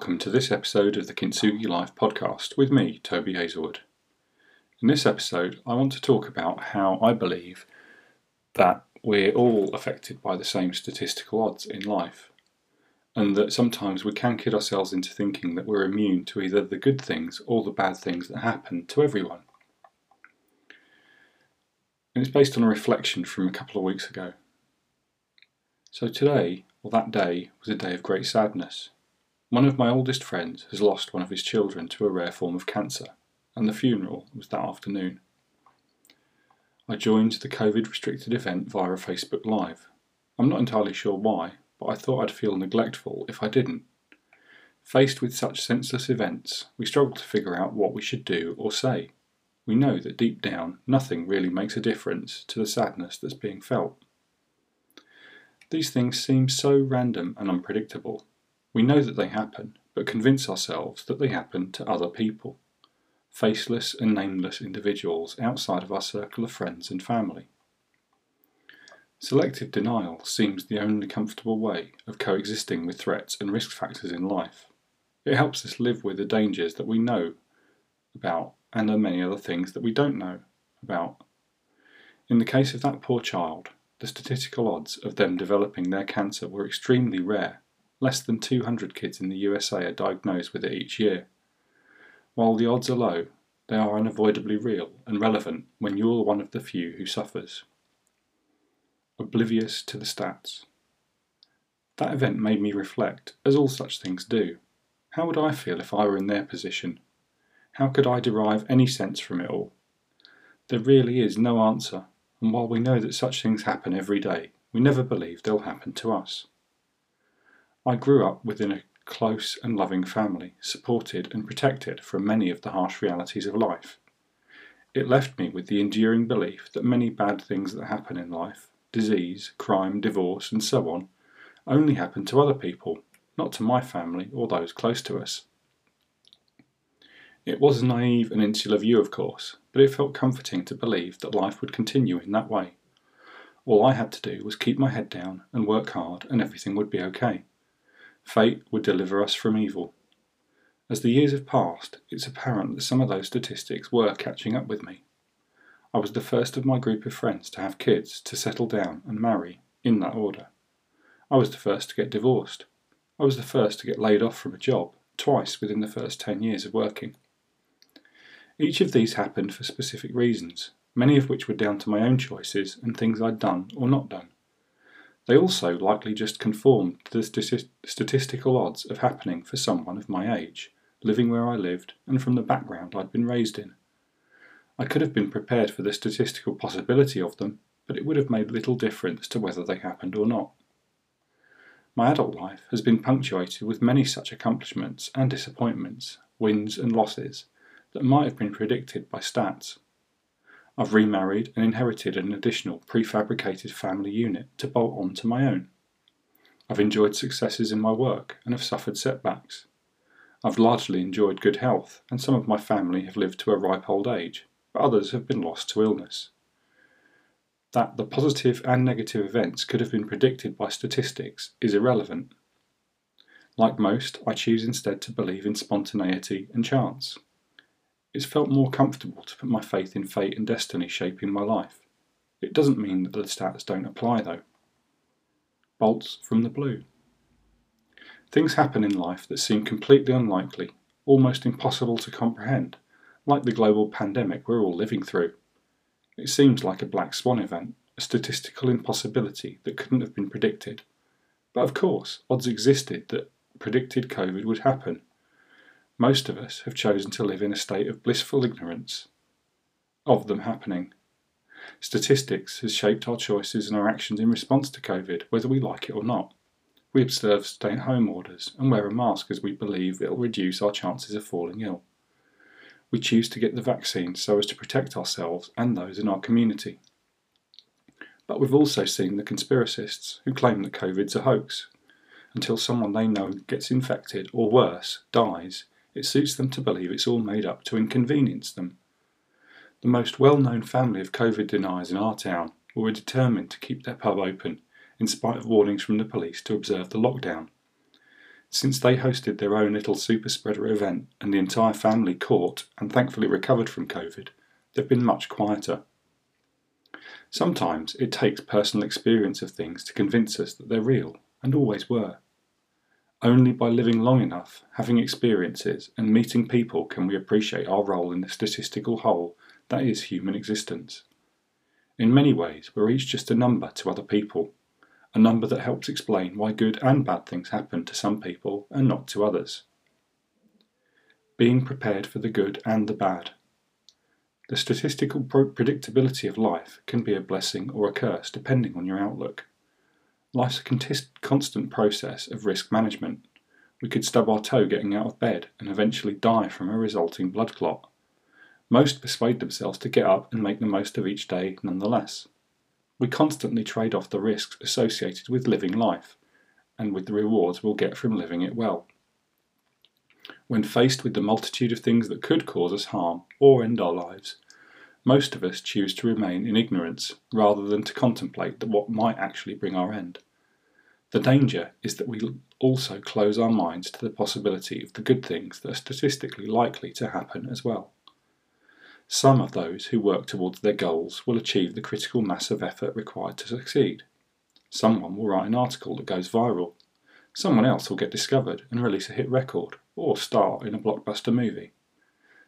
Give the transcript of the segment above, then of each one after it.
Welcome to this episode of the Kintsugi Life podcast with me, Toby Hazelwood. In this episode, I want to talk about how I believe that we're all affected by the same statistical odds in life, and that sometimes we can kid ourselves into thinking that we're immune to either the good things or the bad things that happen to everyone. And it's based on a reflection from a couple of weeks ago. So today, or that day, was a day of great sadness one of my oldest friends has lost one of his children to a rare form of cancer, and the funeral was that afternoon. I joined the COVID restricted event via Facebook Live. I'm not entirely sure why, but I thought I'd feel neglectful if I didn't. Faced with such senseless events, we struggle to figure out what we should do or say. We know that deep down, nothing really makes a difference to the sadness that's being felt. These things seem so random and unpredictable, we know that they happen, but convince ourselves that they happen to other people, faceless and nameless individuals outside of our circle of friends and family. Selective denial seems the only comfortable way of coexisting with threats and risk factors in life. It helps us live with the dangers that we know about and the many other things that we don't know about. In the case of that poor child, the statistical odds of them developing their cancer were extremely rare Less than 200 kids in the USA are diagnosed with it each year. While the odds are low, they are unavoidably real and relevant when you're one of the few who suffers. Oblivious to the stats. That event made me reflect, as all such things do. How would I feel if I were in their position? How could I derive any sense from it all? There really is no answer, and while we know that such things happen every day, we never believe they'll happen to us. I grew up within a close and loving family, supported and protected from many of the harsh realities of life. It left me with the enduring belief that many bad things that happen in life disease, crime, divorce, and so on only happen to other people, not to my family or those close to us. It was a naive and insular view, of course, but it felt comforting to believe that life would continue in that way. All I had to do was keep my head down and work hard, and everything would be okay. Fate would deliver us from evil. As the years have passed, it's apparent that some of those statistics were catching up with me. I was the first of my group of friends to have kids, to settle down and marry, in that order. I was the first to get divorced. I was the first to get laid off from a job, twice within the first ten years of working. Each of these happened for specific reasons, many of which were down to my own choices and things I'd done or not done. They also likely just conformed to the statistical odds of happening for someone of my age, living where I lived, and from the background I'd been raised in. I could have been prepared for the statistical possibility of them, but it would have made little difference to whether they happened or not. My adult life has been punctuated with many such accomplishments and disappointments, wins and losses, that might have been predicted by stats. I've remarried and inherited an additional prefabricated family unit to bolt on to my own. I've enjoyed successes in my work and have suffered setbacks. I've largely enjoyed good health, and some of my family have lived to a ripe old age, but others have been lost to illness. That the positive and negative events could have been predicted by statistics is irrelevant. Like most, I choose instead to believe in spontaneity and chance. It's felt more comfortable to put my faith in fate and destiny shaping my life. It doesn't mean that the stats don't apply, though. Bolts from the blue. Things happen in life that seem completely unlikely, almost impossible to comprehend, like the global pandemic we're all living through. It seems like a black swan event, a statistical impossibility that couldn't have been predicted. But of course, odds existed that predicted COVID would happen, most of us have chosen to live in a state of blissful ignorance of them happening. Statistics has shaped our choices and our actions in response to COVID, whether we like it or not. We observe stay at home orders and wear a mask as we believe it'll reduce our chances of falling ill. We choose to get the vaccine so as to protect ourselves and those in our community. But we've also seen the conspiracists who claim that COVID's a hoax. Until someone they know gets infected, or worse, dies, it suits them to believe it's all made up to inconvenience them. The most well known family of COVID deniers in our town were determined to keep their pub open, in spite of warnings from the police to observe the lockdown. Since they hosted their own little super spreader event and the entire family caught and thankfully recovered from COVID, they've been much quieter. Sometimes it takes personal experience of things to convince us that they're real, and always were. Only by living long enough, having experiences, and meeting people can we appreciate our role in the statistical whole that is human existence. In many ways, we're each just a number to other people, a number that helps explain why good and bad things happen to some people and not to others. Being prepared for the good and the bad. The statistical predictability of life can be a blessing or a curse depending on your outlook. Life's a constant process of risk management. We could stub our toe getting out of bed and eventually die from a resulting blood clot. Most persuade themselves to get up and make the most of each day nonetheless. We constantly trade off the risks associated with living life and with the rewards we'll get from living it well. When faced with the multitude of things that could cause us harm or end our lives, most of us choose to remain in ignorance rather than to contemplate what might actually bring our end. The danger is that we also close our minds to the possibility of the good things that are statistically likely to happen as well. Some of those who work towards their goals will achieve the critical mass of effort required to succeed. Someone will write an article that goes viral. Someone else will get discovered and release a hit record or star in a blockbuster movie.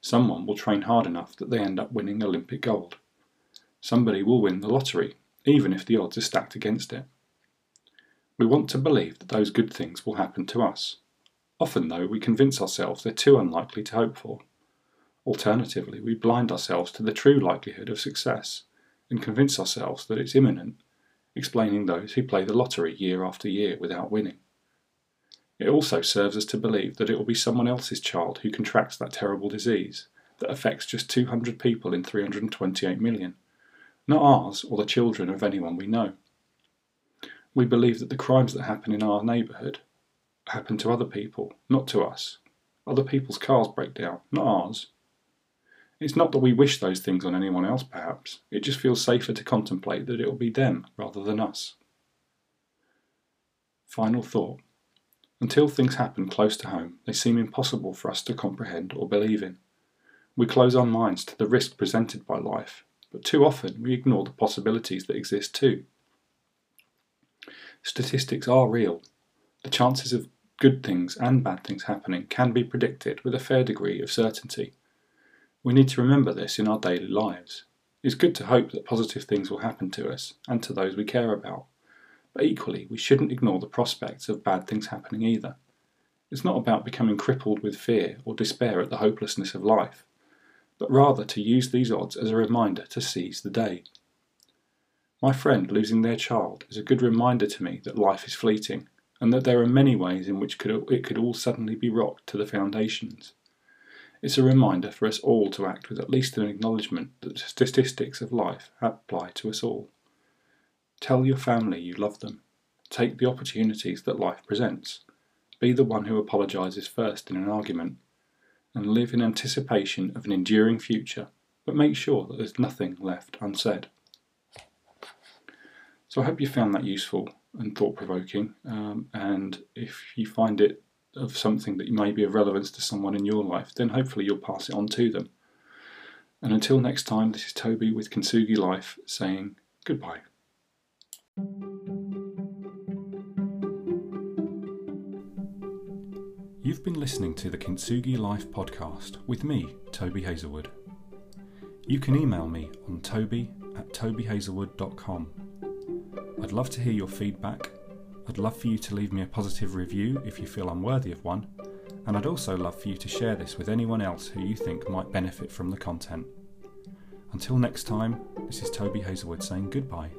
Someone will train hard enough that they end up winning Olympic gold. Somebody will win the lottery, even if the odds are stacked against it. We want to believe that those good things will happen to us. Often, though, we convince ourselves they're too unlikely to hope for. Alternatively, we blind ourselves to the true likelihood of success and convince ourselves that it's imminent, explaining those who play the lottery year after year without winning. It also serves us to believe that it will be someone else's child who contracts that terrible disease that affects just 200 people in 328 million, not ours or the children of anyone we know. We believe that the crimes that happen in our neighbourhood happen to other people, not to us. Other people's cars break down, not ours. It's not that we wish those things on anyone else, perhaps. It just feels safer to contemplate that it will be them rather than us. Final thought. Until things happen close to home, they seem impossible for us to comprehend or believe in. We close our minds to the risk presented by life, but too often we ignore the possibilities that exist too. Statistics are real. The chances of good things and bad things happening can be predicted with a fair degree of certainty. We need to remember this in our daily lives. It's good to hope that positive things will happen to us and to those we care about. But equally, we shouldn't ignore the prospects of bad things happening either. It's not about becoming crippled with fear or despair at the hopelessness of life, but rather to use these odds as a reminder to seize the day. My friend losing their child is a good reminder to me that life is fleeting and that there are many ways in which it could all suddenly be rocked to the foundations. It's a reminder for us all to act with at least an acknowledgement that the statistics of life apply to us all. Tell your family you love them. Take the opportunities that life presents. Be the one who apologises first in an argument. And live in anticipation of an enduring future, but make sure that there's nothing left unsaid. So I hope you found that useful and thought provoking. Um, and if you find it of something that may be of relevance to someone in your life, then hopefully you'll pass it on to them. And until next time, this is Toby with Kintsugi Life saying goodbye. You've been listening to the Kintsugi Life podcast with me, Toby Hazelwood. You can email me on toby at tobyhazelwood.com. I'd love to hear your feedback. I'd love for you to leave me a positive review if you feel I'm worthy of one, and I'd also love for you to share this with anyone else who you think might benefit from the content. Until next time, this is Toby Hazelwood saying goodbye.